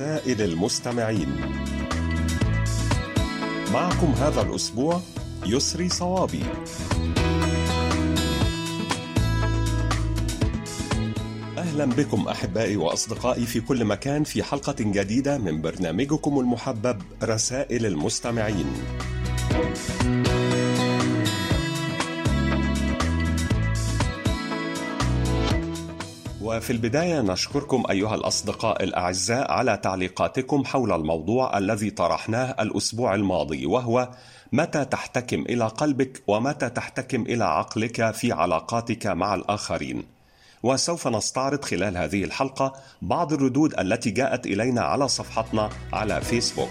رسائل المستمعين. معكم هذا الأسبوع يسري صوابي. أهلا بكم أحبائي وأصدقائي في كل مكان في حلقة جديدة من برنامجكم المحبب رسائل المستمعين. وفي البداية نشكركم أيها الأصدقاء الأعزاء على تعليقاتكم حول الموضوع الذي طرحناه الأسبوع الماضي وهو متى تحتكم إلى قلبك ومتى تحتكم إلى عقلك في علاقاتك مع الآخرين. وسوف نستعرض خلال هذه الحلقة بعض الردود التي جاءت إلينا على صفحتنا على فيسبوك.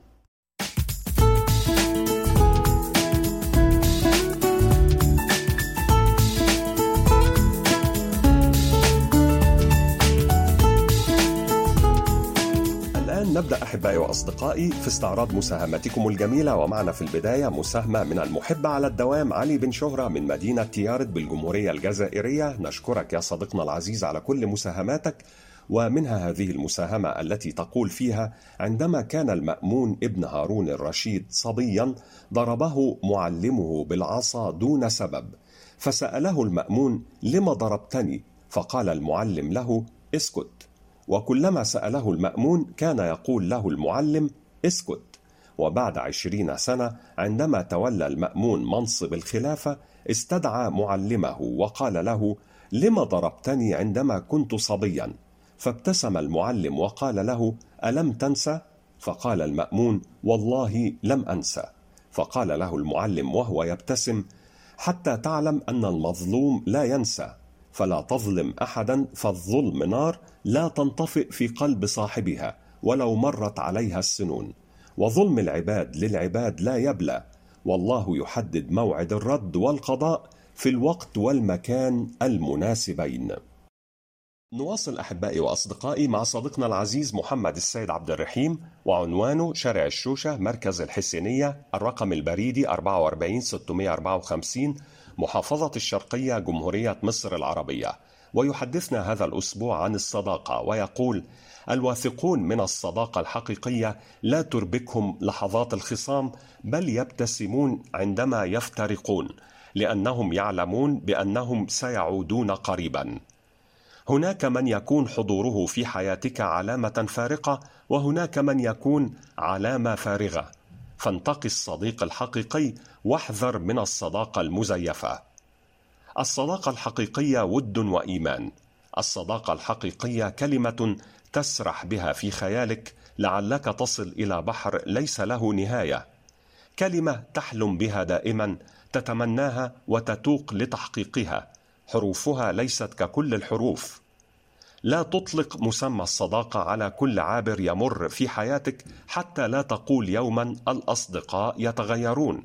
نبدأ أحبائي وأصدقائي في استعراض مساهماتكم الجميلة ومعنا في البداية مساهمة من المحب على الدوام علي بن شهرة من مدينة تيارد بالجمهورية الجزائرية. نشكرك يا صديقنا العزيز على كل مساهماتك ومنها هذه المساهمة التي تقول فيها عندما كان المأمون ابن هارون الرشيد صبيا ضربه معلمه بالعصا دون سبب. فسأله المأمون لم ضربتني؟ فقال المعلم له اسكت. وكلما سأله المأمون كان يقول له المعلم اسكت. وبعد عشرين سنة عندما تولى المأمون منصب الخلافة استدعى معلمه وقال له لم ضربتني عندما كنت صبيا؟ فابتسم المعلم وقال له ألم تنسى؟ فقال المأمون والله لم أنسى فقال له المعلم وهو يبتسم حتى تعلم أن المظلوم لا ينسى. فلا تظلم أحدا فالظلم نار لا تنطفئ في قلب صاحبها ولو مرت عليها السنون. وظلم العباد للعباد لا يبلى. والله يحدد موعد الرد والقضاء في الوقت والمكان المناسبين. نواصل أحبائي وأصدقائي مع صديقنا العزيز محمد السيد عبد الرحيم وعنوانه شارع الشوشة مركز الحسينية الرقم البريدي 44654 محافظة الشرقية جمهورية مصر العربية. ويحدثنا هذا الأسبوع عن الصداقة ويقول الواثقون من الصداقة الحقيقية لا تربكهم لحظات الخصام بل يبتسمون عندما يفترقون لأنهم يعلمون بأنهم سيعودون قريبا. هناك من يكون حضوره في حياتك علامة فارقة وهناك من يكون علامة فارغة فانتقي الصديق الحقيقي واحذر من الصداقة المزيفة. الصداقة الحقيقية ود وإيمان. الصداقة الحقيقية كلمة تسرح بها في خيالك لعلك تصل إلى بحر ليس له نهاية. كلمة تحلم بها دائما تتمناها وتتوق لتحقيقها. حروفها ليست ككل الحروف. لا تطلق مسمى الصداقة على كل عابر يمر في حياتك حتى لا تقول يوما الأصدقاء يتغيرون.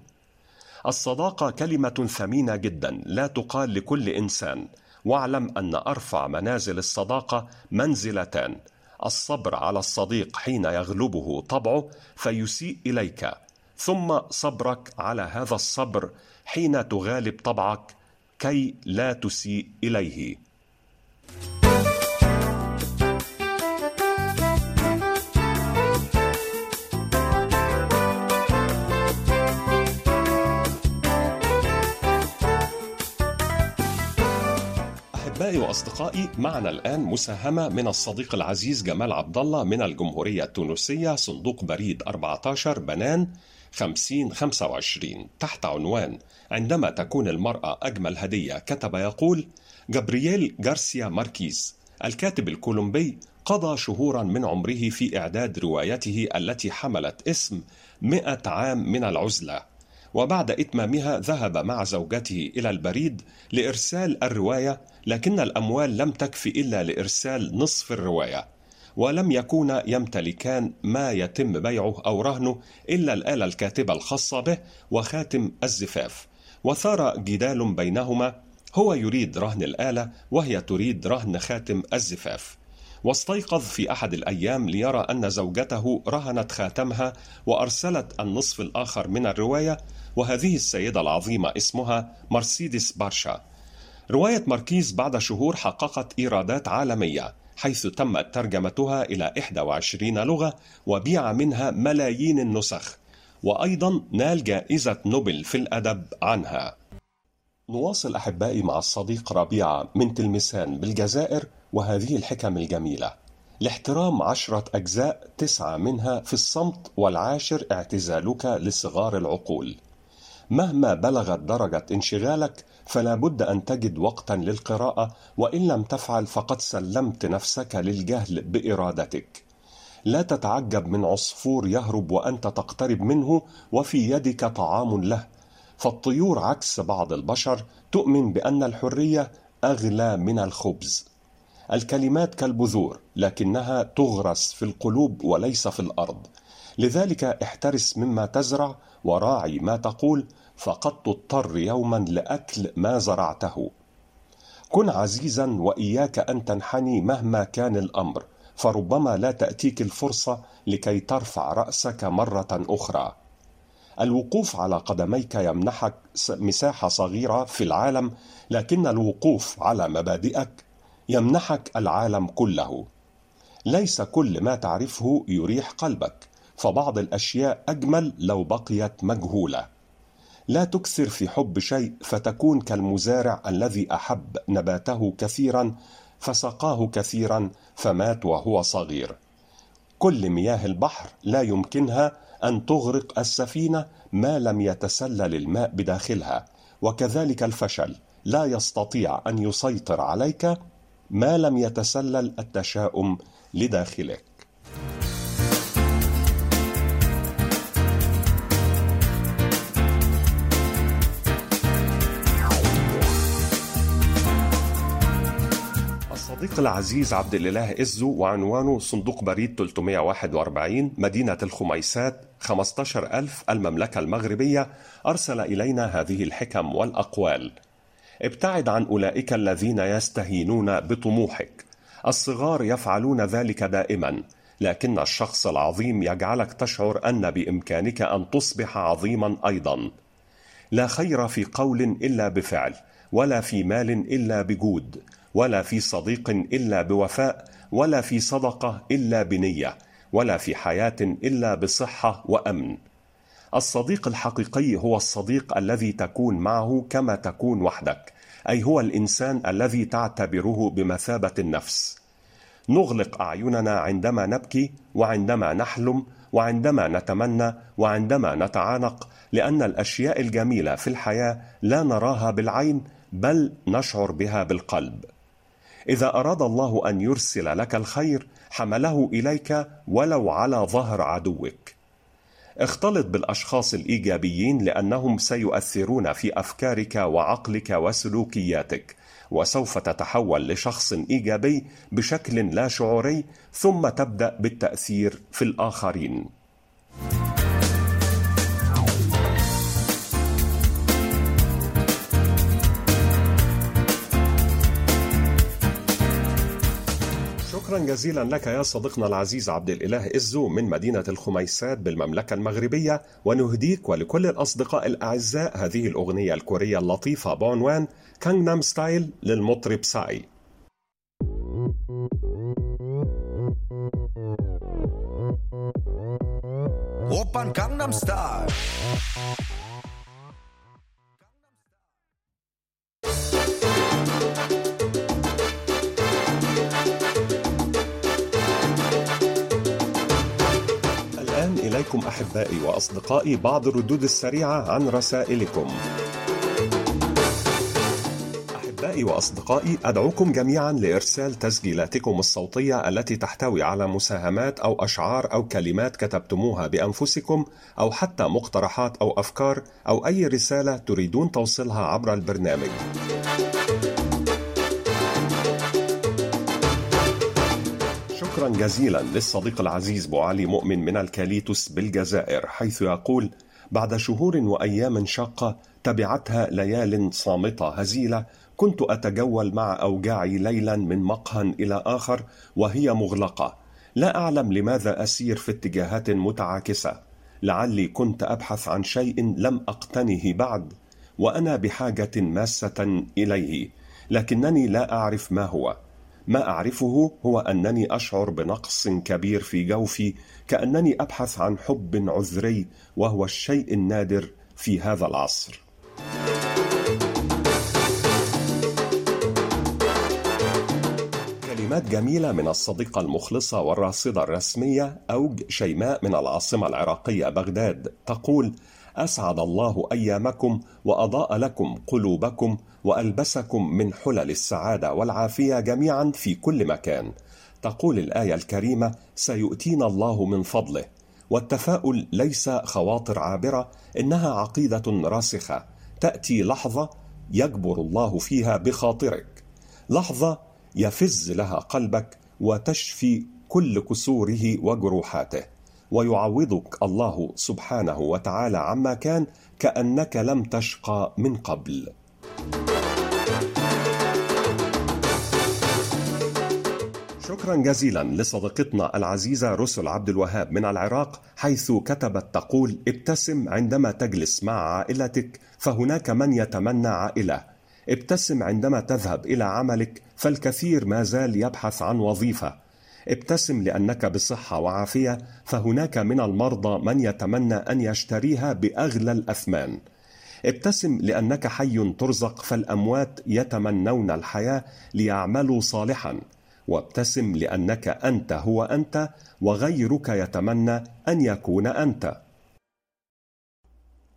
الصداقة كلمة ثمينة جدا لا تقال لكل إنسان، واعلم أن أرفع منازل الصداقة منزلتان، الصبر على الصديق حين يغلبه طبعه فيسيء إليك، ثم صبرك على هذا الصبر حين تغالب طبعك كي لا تسيء إليه. أحبائي وأصدقائي معنا الآن مساهمة من الصديق العزيز جمال عبد الله من الجمهورية التونسية صندوق بريد 14 بنان 50 25 تحت عنوان عندما تكون المرأة أجمل هدية كتب يقول جابرييل غارسيا ماركيز الكاتب الكولومبي قضى شهورا من عمره في إعداد روايته التي حملت اسم مئة عام من العزلة وبعد إتمامها ذهب مع زوجته إلى البريد لإرسال الرواية لكن الأموال لم تكفي إلا لإرسال نصف الرواية ولم يكونا يمتلكان ما يتم بيعه أو رهنه إلا الآلة الكاتبة الخاصة به وخاتم الزفاف. وثار جدال بينهما هو يريد رهن الآلة وهي تريد رهن خاتم الزفاف. واستيقظ في أحد الأيام ليرى أن زوجته رهنت خاتمها وأرسلت النصف الآخر من الرواية وهذه السيدة العظيمة اسمها مرسيدس بارشا. رواية ماركيز بعد شهور حققت إيرادات عالمية حيث تمت ترجمتها إلى 21 لغة وبيع منها ملايين النسخ وأيضا نال جائزة نوبل في الأدب عنها. نواصل أحبائي مع الصديق ربيعة من تلمسان بالجزائر وهذه الحكم الجميلة. لاحترام عشرة أجزاء تسعة منها في الصمت والعاشر اعتزالك لصغار العقول. مهما بلغت درجة انشغالك فلا بد أن تجد وقتا للقراءة وإن لم تفعل فقد سلمت نفسك للجهل بإرادتك. لا تتعجب من عصفور يهرب وأنت تقترب منه وفي يدك طعام له. فالطيور عكس بعض البشر تؤمن بأن الحرية أغلى من الخبز. الكلمات كالبذور لكنها تغرس في القلوب وليس في الأرض. لذلك احترس مما تزرع وراعي ما تقول فقد تضطر يوما لأكل ما زرعته. كن عزيزا وإياك أن تنحني مهما كان الأمر فربما لا تأتيك الفرصة لكي ترفع رأسك مرة أخرى. الوقوف على قدميك يمنحك مساحة صغيرة في العالم لكن الوقوف على مبادئك يمنحك العالم كله. ليس كل ما تعرفه يريح قلبك فبعض الأشياء أجمل لو بقيت مجهولة. لا تكثر في حب شيء فتكون كالمزارع الذي أحب نباته كثيرا فسقاه كثيرا فمات وهو صغير. كل مياه البحر لا يمكنها أن تغرق السفينة ما لم يتسلل الماء بداخلها وكذلك الفشل. لا يستطيع أن يسيطر عليك ما لم يتسلل التشاؤم لداخلك. الصديق العزيز عبد الإله إزو وعنوانه صندوق بريد 341 مدينة الخميسات 15000 المملكة المغربية. أرسل إلينا هذه الحكم والأقوال. ابتعد عن أولئك الذين يستهينون بطموحك. الصغار يفعلون ذلك دائما لكن الشخص العظيم يجعلك تشعر أن بإمكانك أن تصبح عظيما أيضا. لا خير في قول إلا بفعل ولا في مال إلا بجود. ولا في صديق إلا بوفاء ولا في صدقة إلا بنية ولا في حياة إلا بصحة وأمن. الصديق الحقيقي هو الصديق الذي تكون معه كما تكون وحدك أي هو الإنسان الذي تعتبره بمثابة النفس. نغلق أعيننا عندما نبكي وعندما نحلم وعندما نتمنى وعندما نتعانق لأن الأشياء الجميلة في الحياة لا نراها بالعين بل نشعر بها بالقلب. إذا أراد الله أن يرسل لك الخير حمله إليك ولو على ظهر عدوك. اختلط بالأشخاص الإيجابيين لأنهم سيؤثرون في أفكارك وعقلك وسلوكياتك وسوف تتحول لشخص إيجابي بشكل لا شعوري ثم تبدأ بالتأثير في الآخرين. شكرا جزيلا لك يا صديقنا العزيز عبد الإله إزو من مدينة الخميسات بالمملكة المغربية ونهديك ولكل الأصدقاء الأعزاء هذه الأغنية الكورية اللطيفة بعنوان كانغنام style للمطرب ساي Oppan Gangnam Style. إليكم أحبائي وأصدقائي بعض الردود السريعة عن رسائلكم. أحبائي وأصدقائي أدعوكم جميعا لإرسال تسجيلاتكم الصوتية التي تحتوي على مساهمات أو أشعار أو كلمات كتبتموها بأنفسكم أو حتى مقترحات أو أفكار أو أي رسالة تريدون توصيلها عبر البرنامج. شكرا جزيلا للصديق العزيز بو علي مؤمن من الكاليتوس بالجزائر حيث يقول بعد شهور وأيام شاقة تبعتها ليال صامتة هزيلة كنت أتجول مع أوجاعي ليلا من مقهى إلى آخر وهي مغلقة. لا أعلم لماذا أسير في اتجاهات متعاكسة. لعلي كنت أبحث عن شيء لم أقتنه بعد وأنا بحاجة ماسة إليه لكنني لا أعرف ما هو. ما أعرفه هو أنني أشعر بنقص كبير في جوفي كأنني أبحث عن حب عذري وهو الشيء النادر في هذا العصر. كلمات جميلة من الصديقة المخلصة والراصدة الرسمية أوج شيماء من العاصمة العراقية بغداد تقول أسعد الله أيامكم وأضاء لكم قلوبكم وألبسكم من حلل السعادة والعافية جميعا في كل مكان. تقول الآية الكريمة سيؤتينا الله من فضله. والتفاؤل ليس خواطر عابرة إنها عقيدة راسخة. تأتي لحظة يجبر الله فيها بخاطرك. لحظة يفز لها قلبك وتشفي كل كسوره وجروحاته. ويعوضك الله سبحانه وتعالى عما كان كأنك لم تشقى من قبل. شكرا جزيلا لصديقتنا العزيزة رسل عبد الوهاب من العراق حيث كتبت تقول ابتسم عندما تجلس مع عائلتك فهناك من يتمنى عائلة. ابتسم عندما تذهب إلى عملك فالكثير ما زال يبحث عن وظيفة. ابتسم لأنك بصحة وعافية فهناك من المرضى من يتمنى أن يشتريها بأغلى الأثمان. ابتسم لأنك حي ترزق فالأموات يتمنون الحياة ليعملوا صالحا. وابتسم لأنك أنت هو أنت وغيرك يتمنى أن يكون أنت.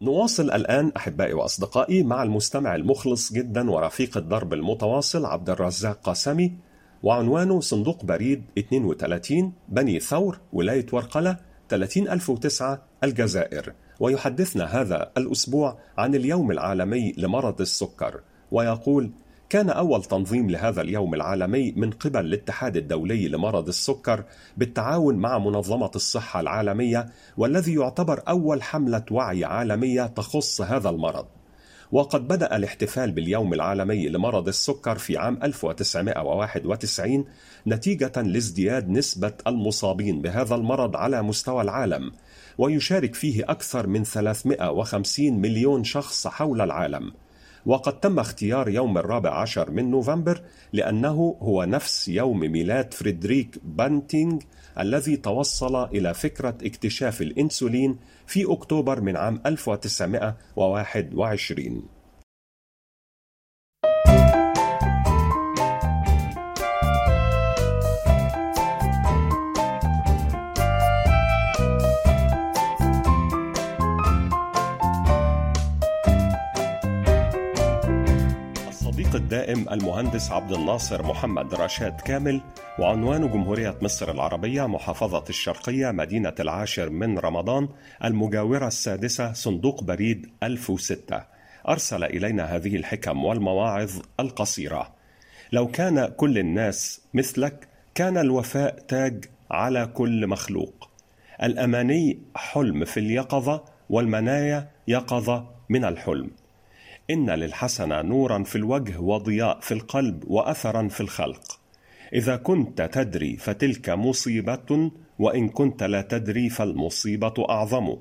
نواصل الآن أحبائي وأصدقائي مع المستمع المخلص جدا ورفيق الدرب المتواصل عبد الرزاق قاسمي. وعنوانه صندوق بريد 32 بني ثور ولاية ورقلة 30009 الجزائر. ويحدثنا هذا الأسبوع عن اليوم العالمي لمرض السكر. ويقول كان أول تنظيم لهذا اليوم العالمي من قبل الاتحاد الدولي لمرض السكر بالتعاون مع منظمة الصحة العالمية والذي يعتبر أول حملة وعي عالمية تخص هذا المرض. وقد بدأ الاحتفال باليوم العالمي لمرض السكر في عام 1991 نتيجة لازدياد نسبة المصابين بهذا المرض على مستوى العالم ويشارك فيه أكثر من 350 مليون شخص حول العالم. وقد تم اختيار يوم الرابع عشر من نوفمبر لأنه هو نفس يوم ميلاد فريدريك بانتينغ الذي توصل إلى فكرة اكتشاف الإنسولين في أكتوبر من عام 1921 الدائم المهندس عبد الناصر محمد رشاد كامل وعنوان جمهورية مصر العربية محافظة الشرقية مدينة العاشر من رمضان المجاورة السادسة صندوق بريد 1006 أرسل إلينا هذه الحكم والمواعظ القصيرة. لو كان كل الناس مثلك كان الوفاء تاج على كل مخلوق. الأماني حلم في اليقظة والمنايا يقظة من الحلم. إن للحسنة نورا في الوجه وضياء في القلب وأثرا في الخلق. إذا كنت تدري فتلك مصيبة وإن كنت لا تدري فالمصيبة أعظم.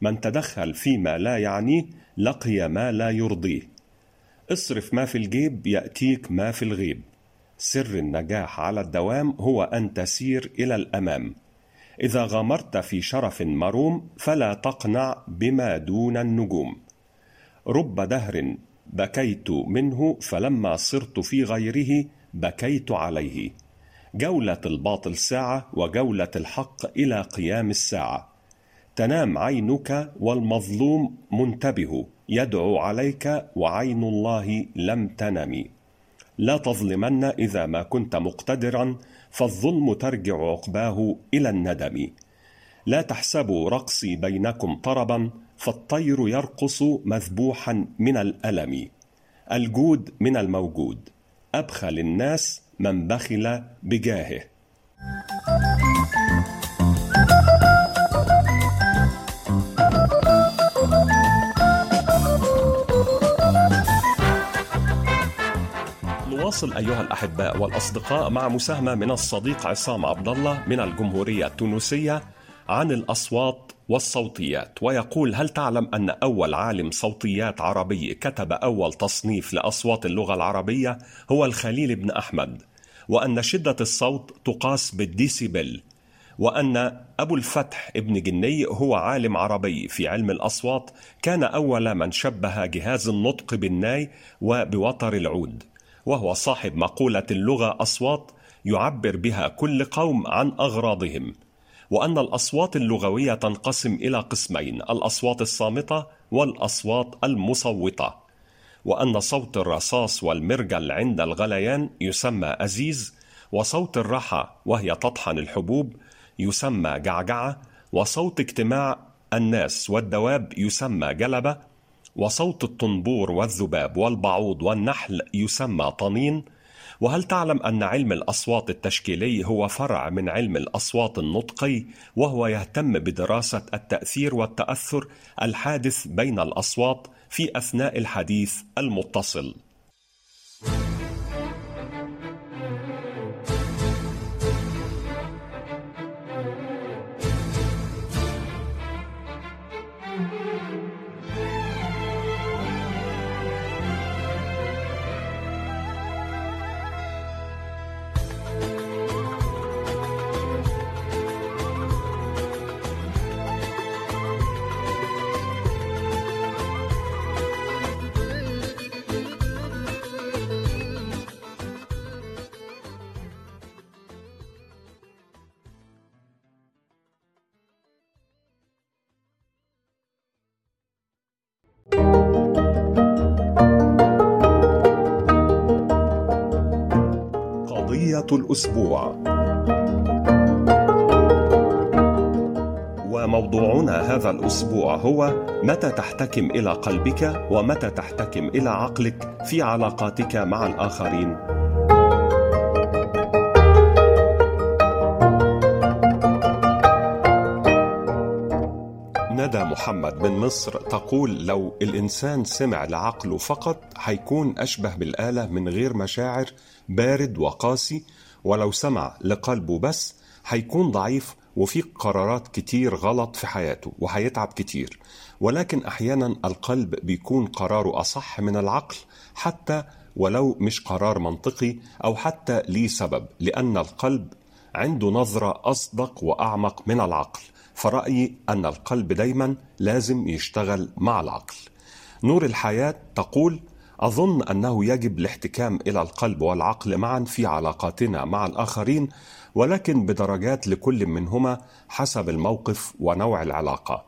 من تدخل فيما لا يعنيه لقي ما لا يرضيه. اصرف ما في الجيب يأتيك ما في الغيب. سر النجاح على الدوام هو أن تسير إلى الأمام. إذا غامرت في شرف مروم فلا تقنع بما دون النجوم. رب دهر بكيت منه فلما صرت في غيره بكيت عليه. جولة الباطل ساعة وجولة الحق إلى قيام الساعة. تنام عينك والمظلوم منتبه. يدعو عليك وعين الله لم تنم. لا تظلمن إذا ما كنت مقتدرا فالظلم ترجع عقباه إلى الندم. لا تحسبوا رقصي بينكم طربا فالطير يرقص مذبوحا من الألم. الجود من الموجود. أبخل الناس من بخل بجاهه. نواصل أيها الأحباء والأصدقاء مع مساهمة من الصديق عصام عبد الله من الجمهورية التونسية عن الأصوات والصوتيات. ويقول هل تعلم أن أول عالم صوتيات عربي كتب أول تصنيف لأصوات اللغة العربية هو الخليل بن أحمد وأن شدة الصوت تقاس بالديسيبل وأن أبو الفتح ابن جني هو عالم عربي في علم الأصوات كان أول من شبه جهاز النطق بالناي وبوتر العود. وهو صاحب مقولة اللغة أصوات يعبر بها كل قوم عن أغراضهم. وأن الأصوات اللغوية تنقسم إلى قسمين الأصوات الصامتة والأصوات المصوتة. وأن صوت الرصاص والمرجل عند الغليان يسمى أزيز وصوت الرحى وهي تطحن الحبوب يسمى جعجعة وصوت اجتماع الناس والدواب يسمى جلبة وصوت الطنبور والذباب والبعوض والنحل يسمى طنين وهل تعلم أن علم الأصوات التشكيلي هو فرع من علم الأصوات النطقي وهو يهتم بدراسة التأثير والتأثر الحادث بين الأصوات في أثناء الحديث المتصل؟ قضية الأسبوع. وموضوعنا هذا الأسبوع هو متى تحتكم إلى قلبك ومتى تحتكم إلى عقلك في علاقاتك مع الآخرين؟ محمد من مصر تقول لو الإنسان سمع لعقله فقط حيكون أشبه بالآلة من غير مشاعر بارد وقاسي ولو سمع لقلبه بس حيكون ضعيف وفي قرارات كتير غلط في حياته وهيتعب كتير. ولكن أحيانا القلب بيكون قراره أصح من العقل حتى ولو مش قرار منطقي أو حتى ليه سبب لأن القلب عنده نظرة أصدق وأعمق من العقل. فرأيي أن القلب دايما لازم يشتغل مع العقل. نور الحياة تقول أظن أنه يجب الاحتكام إلى القلب والعقل معا في علاقاتنا مع الآخرين ولكن بدرجات لكل منهما حسب الموقف ونوع العلاقة.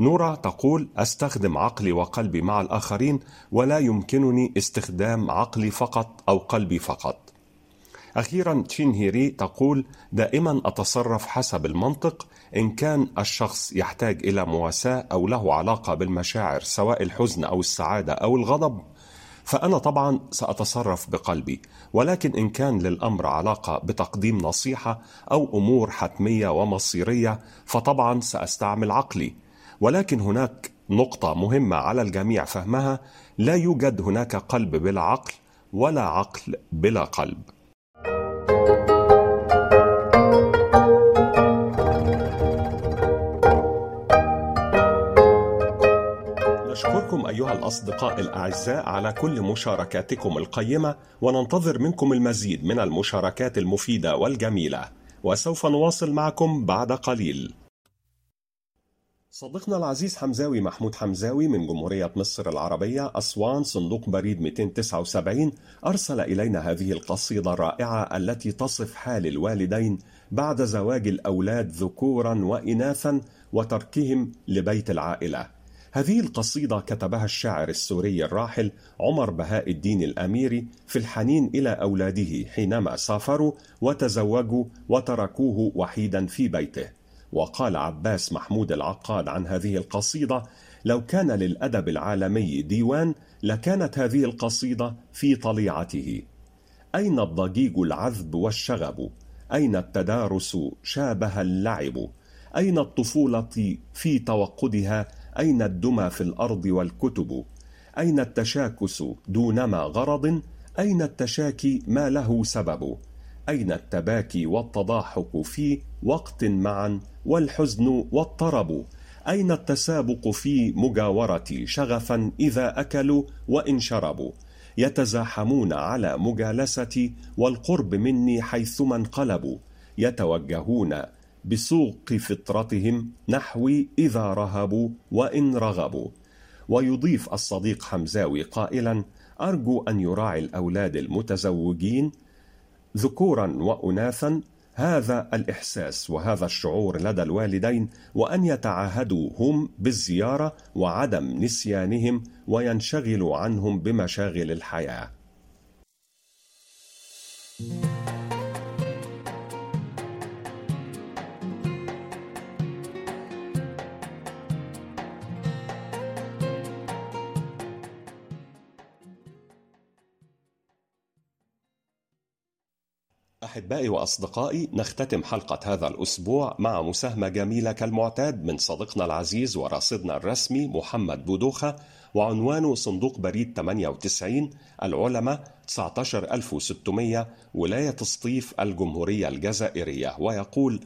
نورا تقول أستخدم عقلي وقلبي مع الآخرين ولا يمكنني استخدام عقلي فقط أو قلبي فقط. أخيرا تشين هيري تقول دائما أتصرف حسب المنطق إن كان الشخص يحتاج إلى مواساة أو له علاقة بالمشاعر سواء الحزن أو السعادة أو الغضب. فأنا طبعا سأتصرف بقلبي ولكن إن كان للأمر علاقة بتقديم نصيحة أو أمور حتمية ومصيرية فطبعا سأستعمل عقلي. ولكن هناك نقطة مهمة على الجميع فهمها لا يوجد هناك قلب بلا عقل ولا عقل بلا قلب. نشكركم أيها الأصدقاء الأعزاء على كل مشاركاتكم القيمة وننتظر منكم المزيد من المشاركات المفيدة والجميلة. وسوف نواصل معكم بعد قليل. صديقنا العزيز حمزاوي محمود حمزاوي من جمهورية مصر العربية أسوان صندوق بريد 279 أرسل إلينا هذه القصيدة الرائعة التي تصف حال الوالدين بعد زواج الأولاد ذكورا وإناثا وتركهم لبيت العائلة. هذه القصيدة كتبها الشاعر السوري الراحل عمر بهاء الدين الأميري في الحنين إلى أولاده حينما سافروا وتزوجوا وتركوه وحيدا في بيته. وقال عباس محمود العقاد عن هذه القصيدة لو كان للأدب العالمي ديوان لكانت هذه القصيدة في طليعته. أين الضجيج العذب والشغب؟ أين التدارس شابه اللعب؟ أين الطفولة في توقدها؟ أين الدمى في الأرض والكتب؟ أين التشاكس دونما غرض؟ أين التشاكي ما له سبب؟ أين التباكي والتضاحك في وقت معا والحزن والطرب؟ أين التسابق في مجاورتي شغفا إذا أكلوا وإن شربوا؟ يتزاحمون على مجالستي والقرب مني حيثما انقلبوا. يتوجهون بسوق فطرتهم نحوي إذا رهبوا وإن رغبوا ويضيف الصديق حمزاوي قائلا أرجو أن يراعي الأولاد المتزوجين ذكورا وأناثا هذا الإحساس وهذا الشعور لدى الوالدين وأن يتعاهدوا هم بالزيارة وعدم نسيانهم وينشغلوا عنهم بمشاغل الحياة. أحبائي وأصدقائي نختتم حلقة هذا الأسبوع مع مساهمة جميلة كالمعتاد من صديقنا العزيز ورصيدنا الرسمي محمد بودوخة وعنوانه صندوق بريد 98 العلماء 19600 ولاية سطيف الجمهورية الجزائرية. ويقول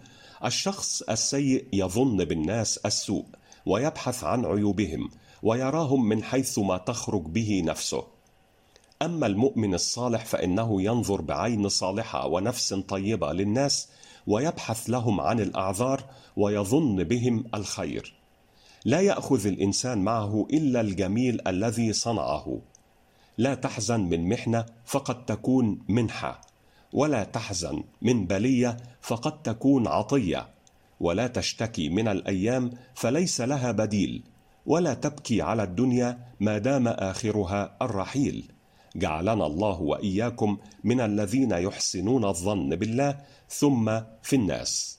الشخص السيء يظن بالناس السوء ويبحث عن عيوبهم ويراهم من حيث ما تخرج به نفسه. أما المؤمن الصالح فإنه ينظر بعين صالحة ونفس طيبة للناس ويبحث لهم عن الأعذار ويظن بهم الخير. لا يأخذ الإنسان معه إلا الجميل الذي صنعه. لا تحزن من محنة فقد تكون منحة، ولا تحزن من بلية فقد تكون عطية، ولا تشتكي من الأيام فليس لها بديل، ولا تبكي على الدنيا ما دام آخرها الرحيل. جعلنا الله وإياكم من الذين يحسنون الظن بالله ثم في الناس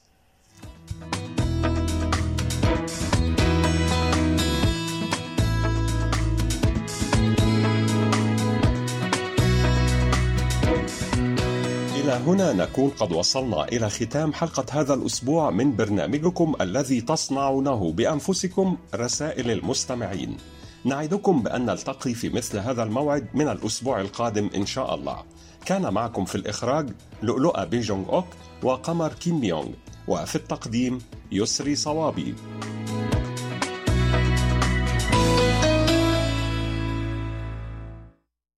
إلى هنا نكون قد وصلنا إلى ختام حلقة هذا الأسبوع من برنامجكم الذي تصنعونه بأنفسكم رسائل المستمعين. نعدكم بأن نلتقي في مثل هذا الموعد من الأسبوع القادم إن شاء الله. كان معكم في الإخراج لؤلؤة بيجونغ أوك وقمر كيم يونغ وفي التقديم يسري صوابي.